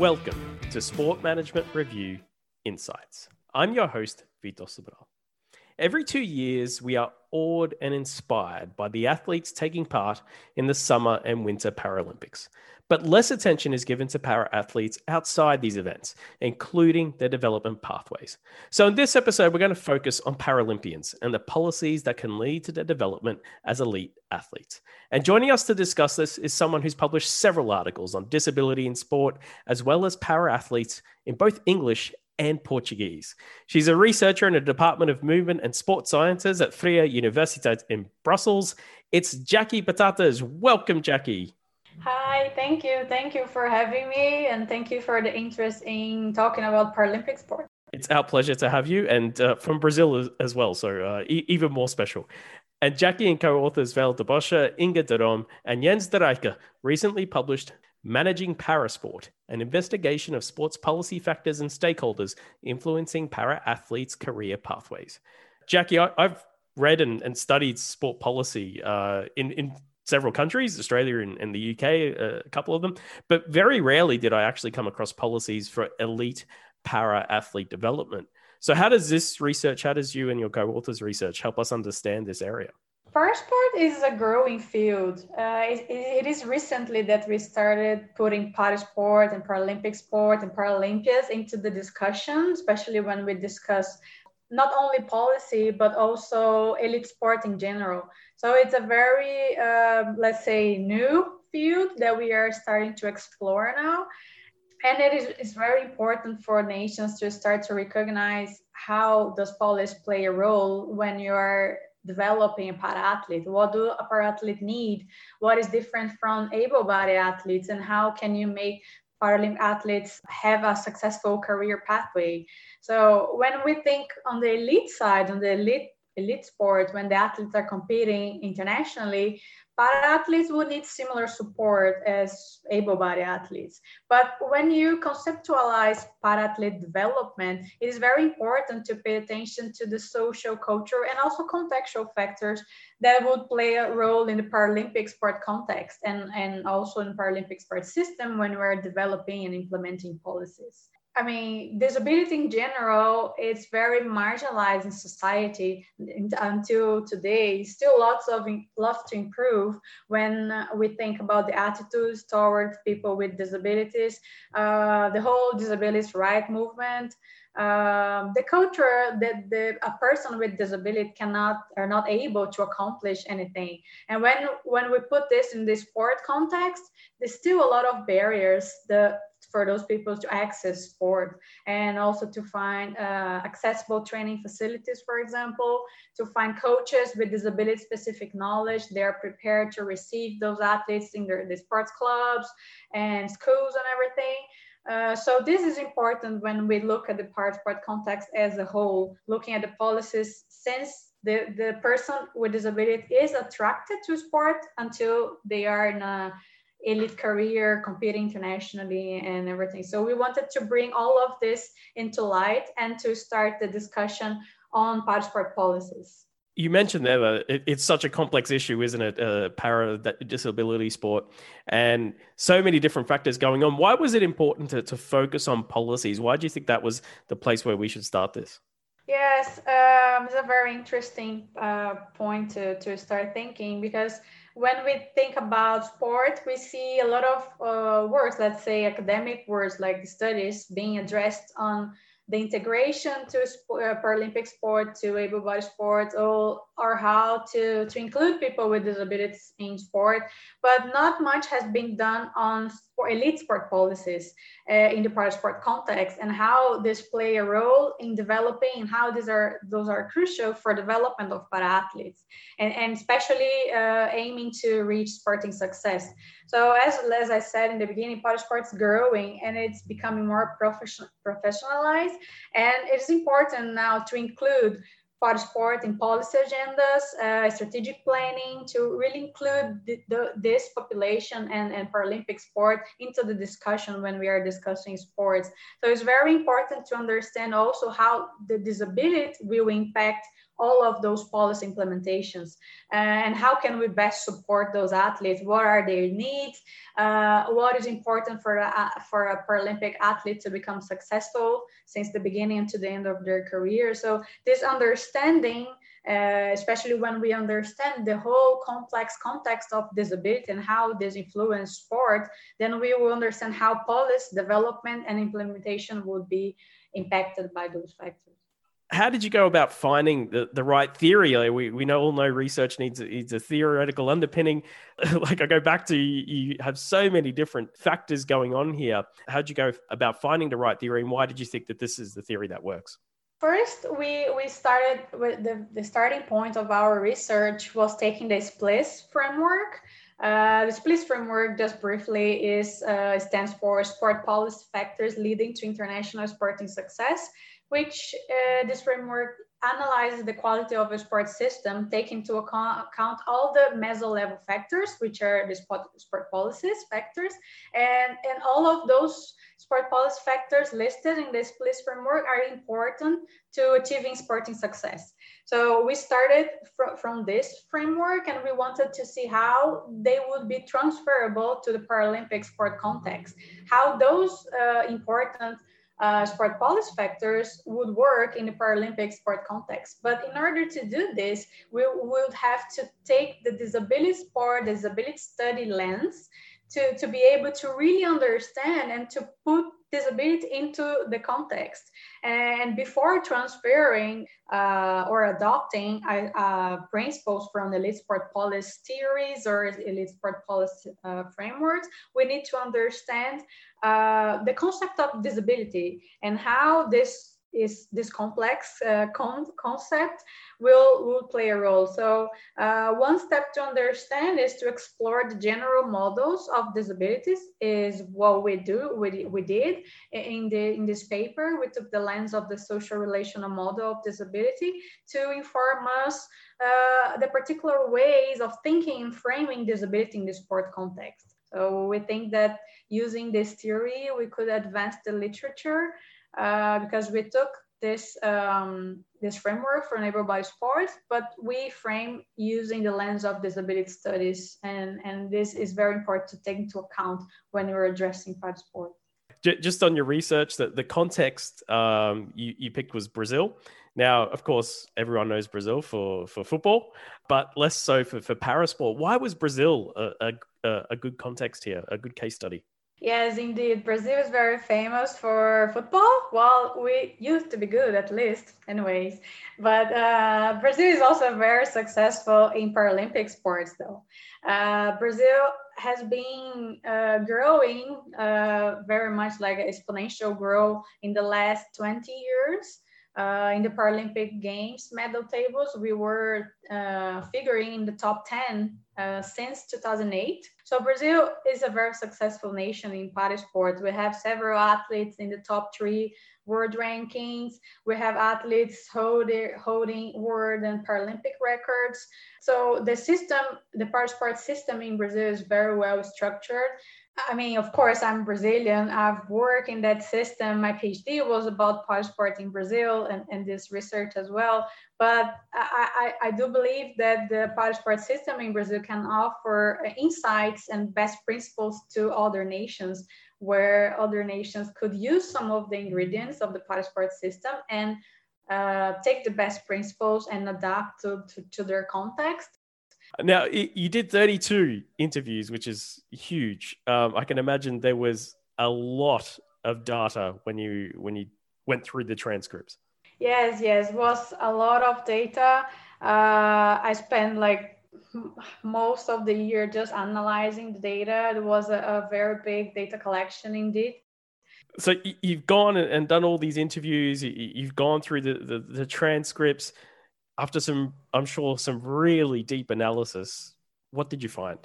Welcome to Sport Management Review Insights. I'm your host, Vito Sobral. Every two years, we are awed and inspired by the athletes taking part in the Summer and Winter Paralympics. But less attention is given to para athletes outside these events, including their development pathways. So, in this episode, we're going to focus on Paralympians and the policies that can lead to their development as elite athletes. And joining us to discuss this is someone who's published several articles on disability in sport, as well as para athletes in both English and Portuguese. She's a researcher in the Department of Movement and Sport Sciences at Vrije Universiteit in Brussels. It's Jackie Patatas. Welcome, Jackie. Hi, thank you. Thank you for having me, and thank you for the interest in talking about Paralympic sport. It's our pleasure to have you, and uh, from Brazil as well, so uh, e- even more special. And Jackie and co authors Val de Inge Derom, and Jens de recently published Managing Parasport, an investigation of sports policy factors and stakeholders influencing para athletes' career pathways. Jackie, I, have read and, and, studied sport policy uh, in, in several countries, Australia and, and the UK, a couple of them, but very rarely did I actually come across policies for elite para athlete development. So, how does this research, how does you and your co authors' research help us understand this area? First Parasport is a growing field. Uh, it, it is recently that we started putting parasport and Paralympic sport and Paralympias into the discussion, especially when we discuss not only policy but also elite sport in general. So it's a very, uh, let's say, new field that we are starting to explore now. And it is it's very important for nations to start to recognize how does policy play a role when you are developing a para athlete? What do a para athlete need? What is different from able bodied athletes? And how can you make Paralympic athletes have a successful career pathway? So when we think on the elite side, on the elite elite sport, when the athletes are competing internationally, para-athletes would need similar support as able-bodied athletes. But when you conceptualize para-athlete development, it is very important to pay attention to the social, cultural, and also contextual factors that would play a role in the Paralympic sport context and, and also in Paralympic sport system when we're developing and implementing policies. I mean, disability in general, it's very marginalized in society until today. Still, lots of lots to improve when we think about the attitudes towards people with disabilities, uh, the whole disabilities right movement, um, the culture that the, a person with disability cannot are not able to accomplish anything. And when when we put this in this sport context, there's still a lot of barriers. The for those people to access sport and also to find uh, accessible training facilities, for example, to find coaches with disability specific knowledge. They're prepared to receive those athletes in their the sports clubs and schools and everything. Uh, so this is important when we look at the para sport context as a whole, looking at the policies since the, the person with disability is attracted to sport until they are in a elite career, competing internationally and everything. So we wanted to bring all of this into light and to start the discussion on parasport policies. You mentioned there that it, it's such a complex issue, isn't it? Uh, para disability sport and so many different factors going on. Why was it important to, to focus on policies? Why do you think that was the place where we should start this? Yes, um, it's a very interesting uh, point to, to start thinking because when we think about sport, we see a lot of uh, words, let's say academic words like studies being addressed on the integration to uh, Paralympic sport, to able-bodied sport, or, or how to, to include people with disabilities in sport. But not much has been done on sport, elite sport policies uh, in the parasport context and how this play a role in developing and how these are those are crucial for development of para athletes and, and especially uh, aiming to reach sporting success. So as, as I said in the beginning, parasport's growing and it's becoming more professional, professionalized. And it's important now to include parasport in policy agendas, uh, strategic planning to really include the, the, this population and, and Paralympic sport into the discussion when we are discussing sports. So it's very important to understand also how the disability will impact all of those policy implementations and how can we best support those athletes? What are their needs? Uh, what is important for a, for a paralympic athlete to become successful since the beginning to the end of their career? So this understanding uh, especially when we understand the whole complex context of disability and how this influence sport, then we will understand how policy development and implementation would be impacted by those factors. How did you go about finding the, the right theory? We, we know all know research needs a, needs a theoretical underpinning. like I go back to you, you have so many different factors going on here. How did you go about finding the right theory, and why did you think that this is the theory that works? First, we, we started with the, the starting point of our research was taking the SPLISS framework. Uh, the SPLISS framework, just briefly, is uh, stands for Sport Policy Factors Leading to International Sporting Success, which uh, this framework analyzes the quality of a sport system, taking into account all the meso-level factors, which are the sport, sport policies factors, and, and all of those sport policy factors listed in this SPLISS framework are important to achieving sporting success. So we started fr from this framework and we wanted to see how they would be transferable to the Paralympic sport context, how those uh, important uh, sport policy factors would work in the Paralympic sport context. But in order to do this, we would have to take the disability sport, disability study lens to, to be able to really understand and to put disability into the context. And before transferring uh, or adopting uh, principles from the elite sport policy theories or elite sport policy uh, frameworks, we need to understand uh, the concept of disability and how this is this complex uh, con concept will will play a role. So uh, one step to understand is to explore the general models of disabilities is what we do we, we did in the in this paper. We took the lens of the social relational model of disability to inform us uh, the particular ways of thinking and framing disability in the sport context. So we think that using this theory, we could advance the literature uh, because we took this um, this framework for neighbor by sport, but we frame using the lens of disability studies, and and this is very important to take into account when we're addressing private sport. Just on your research, that the context um, you, you picked was Brazil. Now, of course, everyone knows Brazil for, for football, but less so for, for parasport. Why was Brazil a, a, a good context here, a good case study? Yes, indeed. Brazil is very famous for football. Well, we used to be good at least, anyways. But uh, Brazil is also very successful in Paralympic sports, though. Uh, Brazil has been uh, growing uh, very much like exponential growth in the last 20 years. Uh, in the Paralympic Games medal tables, we were uh, figuring in the top 10 uh, since 2008. So Brazil is a very successful nation in para sports. We have several athletes in the top three world rankings. We have athletes holding, holding world and Paralympic records. So the system, the para sports system in Brazil is very well structured. I mean, of course, I'm Brazilian. I've worked in that system. My PhD was about parasport in Brazil and, and this research as well. But I, I, I do believe that the parasport system in Brazil can offer insights and best principles to other nations, where other nations could use some of the ingredients of the parasport system and uh, take the best principles and adapt to, to, to their context now, you did 32 interviews, which is huge. Um, I can imagine there was a lot of data when you when you went through the transcripts. Yes, yes, was a lot of data. Uh, I spent like most of the year just analyzing the data. It was a, a very big data collection indeed. So you've gone and done all these interviews. You've gone through the, the, the transcripts after some, I'm sure, some really deep analysis, what did you find?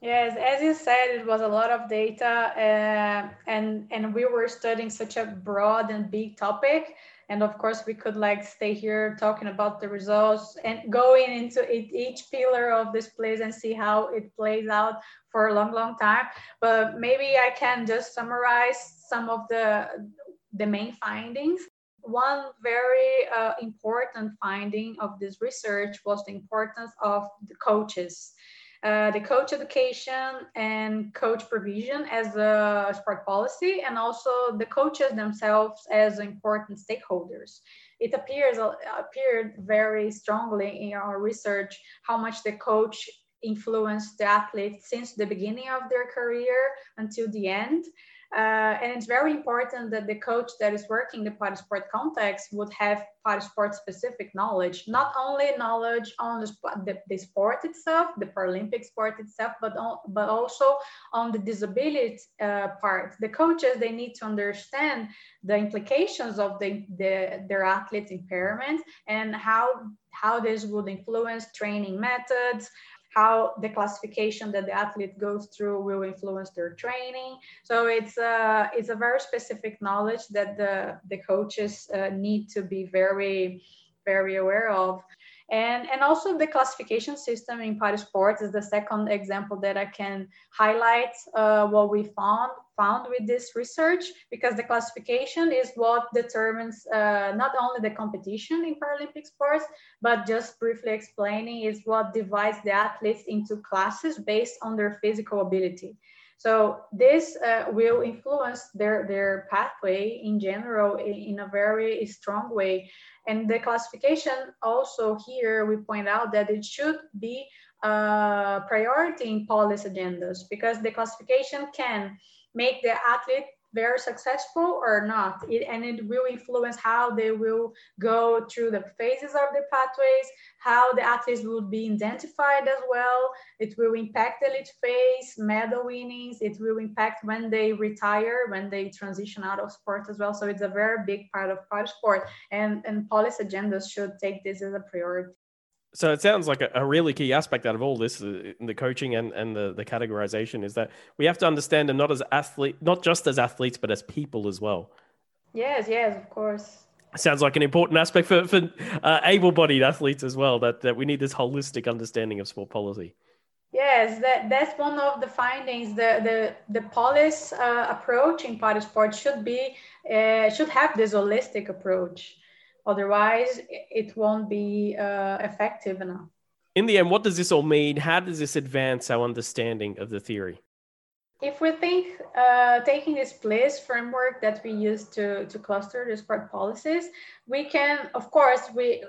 Yes, as you said, it was a lot of data, uh, and and we were studying such a broad and big topic. And of course, we could like stay here talking about the results and going into it, each pillar of this SPLISS and see how it plays out for a long, long time. But maybe I can just summarize some of the the main findings one very uh, important finding of this research was the importance of the coaches. Uh, the coach education and coach provision as a sport policy, and also the coaches themselves as important stakeholders. It appears appeared very strongly in our research how much the coach influenced the athlete since the beginning of their career until the end. Uh, and it's very important that the coach that is working the para sport context would have para sport specific knowledge, not only knowledge on the, the, the sport itself, the Paralympic sport itself, but, on, but also on the disability uh, part. The coaches, they need to understand the implications of the, the, their athlete's impairment and how, how this would influence training methods, how the classification that the athlete goes through will influence their training. So it's a, uh, it's a very specific knowledge that the, the coaches uh, need to be very, very aware of. And, and also the classification system in para sports is the second example that I can highlight uh, what we found found with this research because the classification is what determines uh, not only the competition in Paralympic sports, but just briefly explaining is what divides the athletes into classes based on their physical ability. So this uh, will influence their, their pathway in general in, in a very strong way. And the classification also here, we point out that it should be a priority in policy agendas because the classification can make the athlete very successful or not. It, and it will influence how they will go through the phases of the pathways, how the athletes will be identified as well. It will impact the elite phase, medal winnings. It will impact when they retire, when they transition out of sport as well. So it's a very big part of sport. And, and policy agendas should take this as a priority. So it sounds like a, a, really key aspect out of all this, uh, the coaching and, and the, the categorization, is that we have to understand them not as athlete, not just as athletes, but as people as well. Yes, yes, of course. Sounds like an important aspect for, for uh, able-bodied athletes as well. That that we need this holistic understanding of sport policy. Yes, that, that's one of the findings. The the the policy uh, approach in para sport should be uh, should have this holistic approach Otherwise, it won't be uh, effective enough. In the end, what does this all mean? How does this advance our understanding of the theory? If we think uh, taking this SPLISS framework that we use to, to cluster the sport policies, we can, of course, we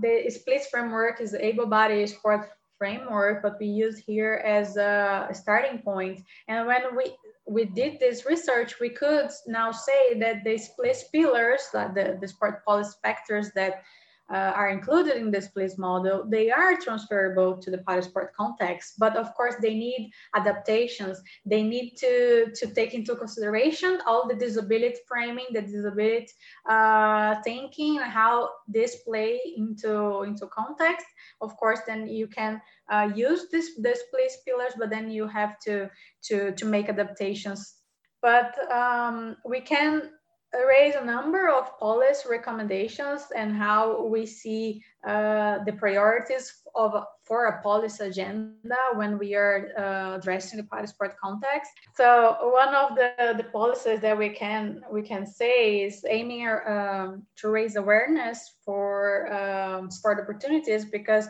the SPLISS framework is the able body sport framework, but we use here as a starting point. And when we we did this research, we could now say that the SPLISS pillars, like the, the sport policy factors that uh, are included in this SPLISS model, they are transferable to the para sport context. But of course, they need adaptations. They need to, to take into consideration all the disability framing, the disability uh, thinking, how this play into, into context. Of course, then you can uh, use this this SPLISS pillars, but then you have to to to make adaptations. But um, we can raise a number of policy recommendations and how we see uh, the priorities of for a policy agenda when we are uh, addressing the para sport context. So one of the, the policies that we can we can say is aiming um, to raise awareness for um, sport opportunities because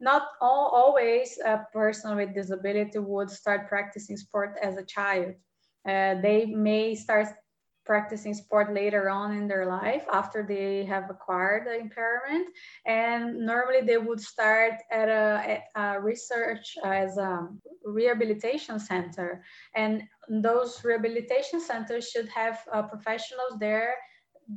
not all, always a person with disability would start practicing sport as a child. Uh, they may start practicing sport later on in their life after they have acquired the impairment. And normally they would start at a, a research as a rehabilitation center. And those rehabilitation centers should have uh, professionals there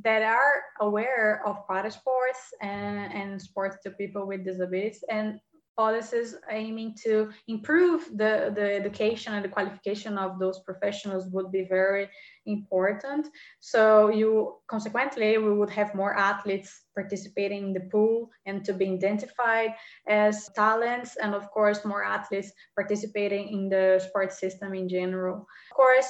that are aware of para sports and, and sports to people with disabilities and policies aiming to improve the, the education and the qualification of those professionals would be very important. So you consequently we would have more athletes participating in the pool and to be identified as talents and of course more athletes participating in the sports system in general. Of course,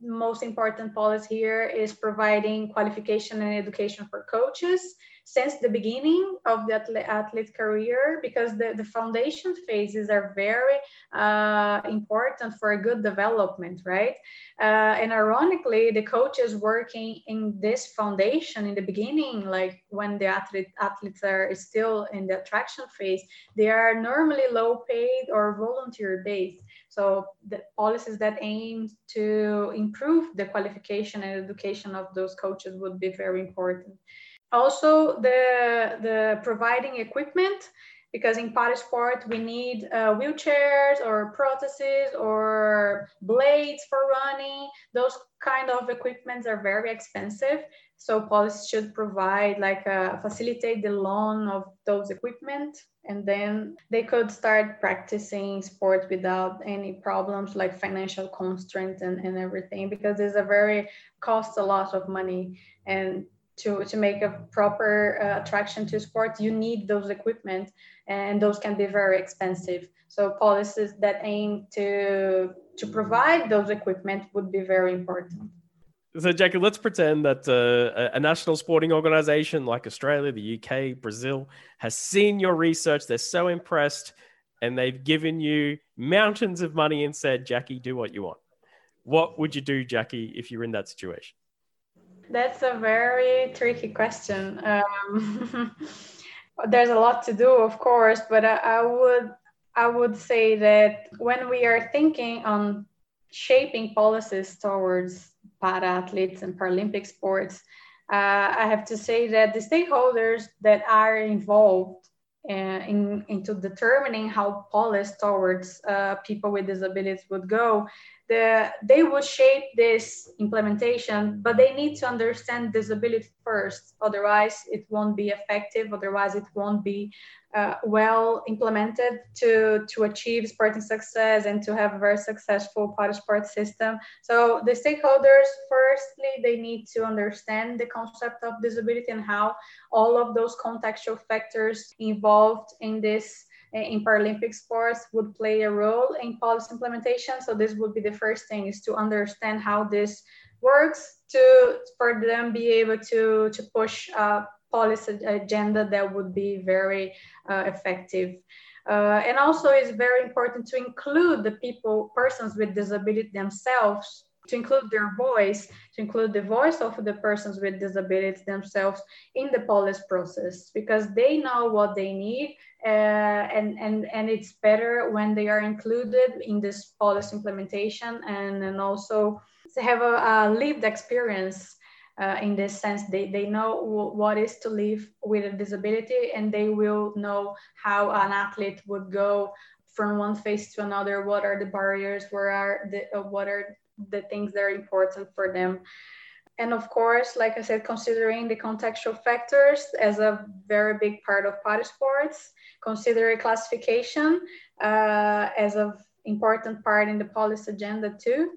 most important policy here is providing qualification and education for coaches since the beginning of the athlete, career because the, the foundation phases are very uh, important for a good development, right? Uh, and ironically, the coaches working in this foundation in the beginning, like when the athlete, athletes are still in the attraction phase, they are normally low paid or volunteer based. So the policies that aim to improve the qualification and education of those coaches would be very important. Also, the, the providing equipment, because in para sport we need uh, wheelchairs or prostheses or blades for running. Those kind of equipments are very expensive. So police should provide like uh, facilitate the loan of those equipment and then they could start practicing sports without any problems like financial constraints and, and everything because it's a very costs a lot of money and to, to make a proper uh, attraction to sports you need those equipment and those can be very expensive so policies that aim to to provide those equipment would be very important so, Jackie, let's pretend that uh, a national sporting organization like Australia, the UK, Brazil has seen your research. They're so impressed and they've given you mountains of money and said, Jackie, do what you want. What would you do, Jackie, if you're in that situation? That's a very tricky question. Um, there's a lot to do, of course, but I, I would I would say that when we are thinking on shaping policies towards para athletes and Paralympic sports, uh, I have to say that the stakeholders that are involved uh, in, into determining how policies towards uh, people with disabilities would go, the, they will shape this implementation, but they need to understand disability first. Otherwise, it won't be effective. Otherwise, it won't be uh, well implemented to, to achieve sporting success and to have a very successful sport system. So the stakeholders, firstly, they need to understand the concept of disability and how all of those contextual factors involved in this in Paralympic sports would play a role in policy implementation. So this would be the first thing is to understand how this works to for them be able to to push a policy agenda that would be very uh, effective. Uh, and also it's very important to include the people, persons with disability themselves, to include their voice, to include the voice of the persons with disabilities themselves in the policy process, because they know what they need uh, and, and, and it's better when they are included in this policy implementation and, and also have a, a lived experience uh, in this sense. They, they know w- what is to live with a disability and they will know how an athlete would go from one phase to another. What are the barriers? Where are the uh, what are the things that are important for them. And of course like i said considering the contextual factors as a very big part of para sports consider classification uh, as an important part in the policy agenda too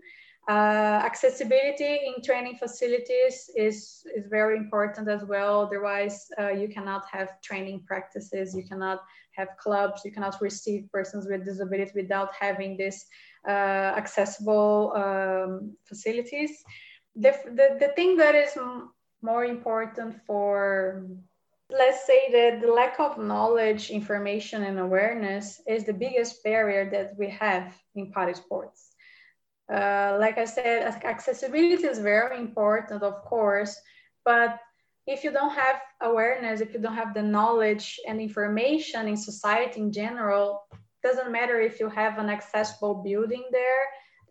uh, accessibility in training facilities is, is very important as well. Otherwise, uh, you cannot have training practices, you cannot have clubs, you cannot receive persons with disabilities without having this uh, accessible um, facilities. The, the, the thing that is more important for let's say that the lack of knowledge, information, and awareness is the biggest barrier that we have in para sports uh, like I said, accessibility is very important, of course, but if you don't have awareness, if you don't have the knowledge and information in society in general, doesn't matter if you have an accessible building there,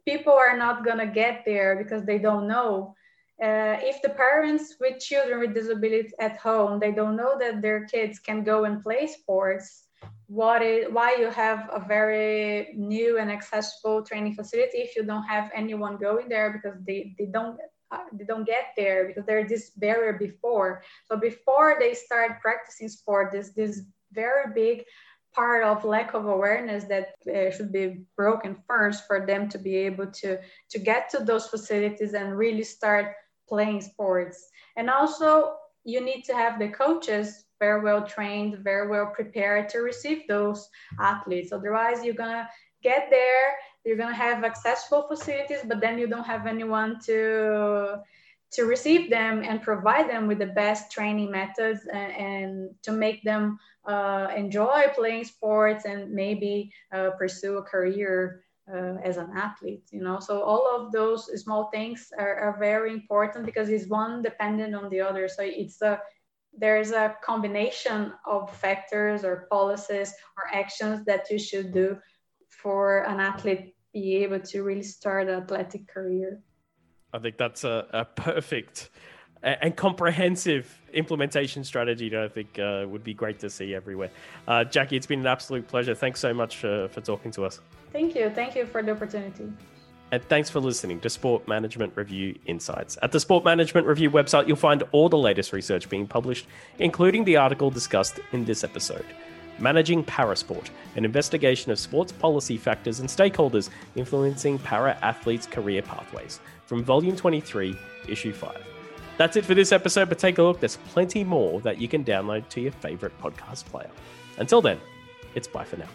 people are not gonna get there because they don't know. Uh, if the parents with children with disabilities at home, they don't know that their kids can go and play sports, what is why you have a very new and accessible training facility if you don't have anyone going there because they, they don't uh, they don't get there because there's this barrier before. So before they start practicing sport this this very big part of lack of awareness that uh, should be broken first for them to be able to to get to those facilities and really start playing sports. And also you need to have the coaches very well trained, very well prepared to receive those athletes. Otherwise, you're gonna get there, you're gonna have accessible facilities, but then you don't have anyone to to receive them and provide them with the best training methods and, and to make them uh, enjoy playing sports and maybe uh, pursue a career uh, as an athlete you know so all of those small things are, are very important because it's one dependent on the other so it's a there's a combination of factors or policies or actions that you should do for an athlete be able to really start an athletic career i think that's a, a perfect and comprehensive implementation strategy that I think uh, would be great to see everywhere. Uh, Jackie, it's been an absolute pleasure. Thanks so much for, for talking to us. Thank you. Thank you for the opportunity. And thanks for listening to Sport Management Review Insights. At the Sport Management Review website, you'll find all the latest research being published, including the article discussed in this episode. Managing Parasport, an investigation of sports policy factors and stakeholders influencing para athletes' career pathways, from Volume 23, Issue 5. That's it for this episode, but take a look. There's plenty more that you can download to your favorite podcast player. Until then, it's bye for now.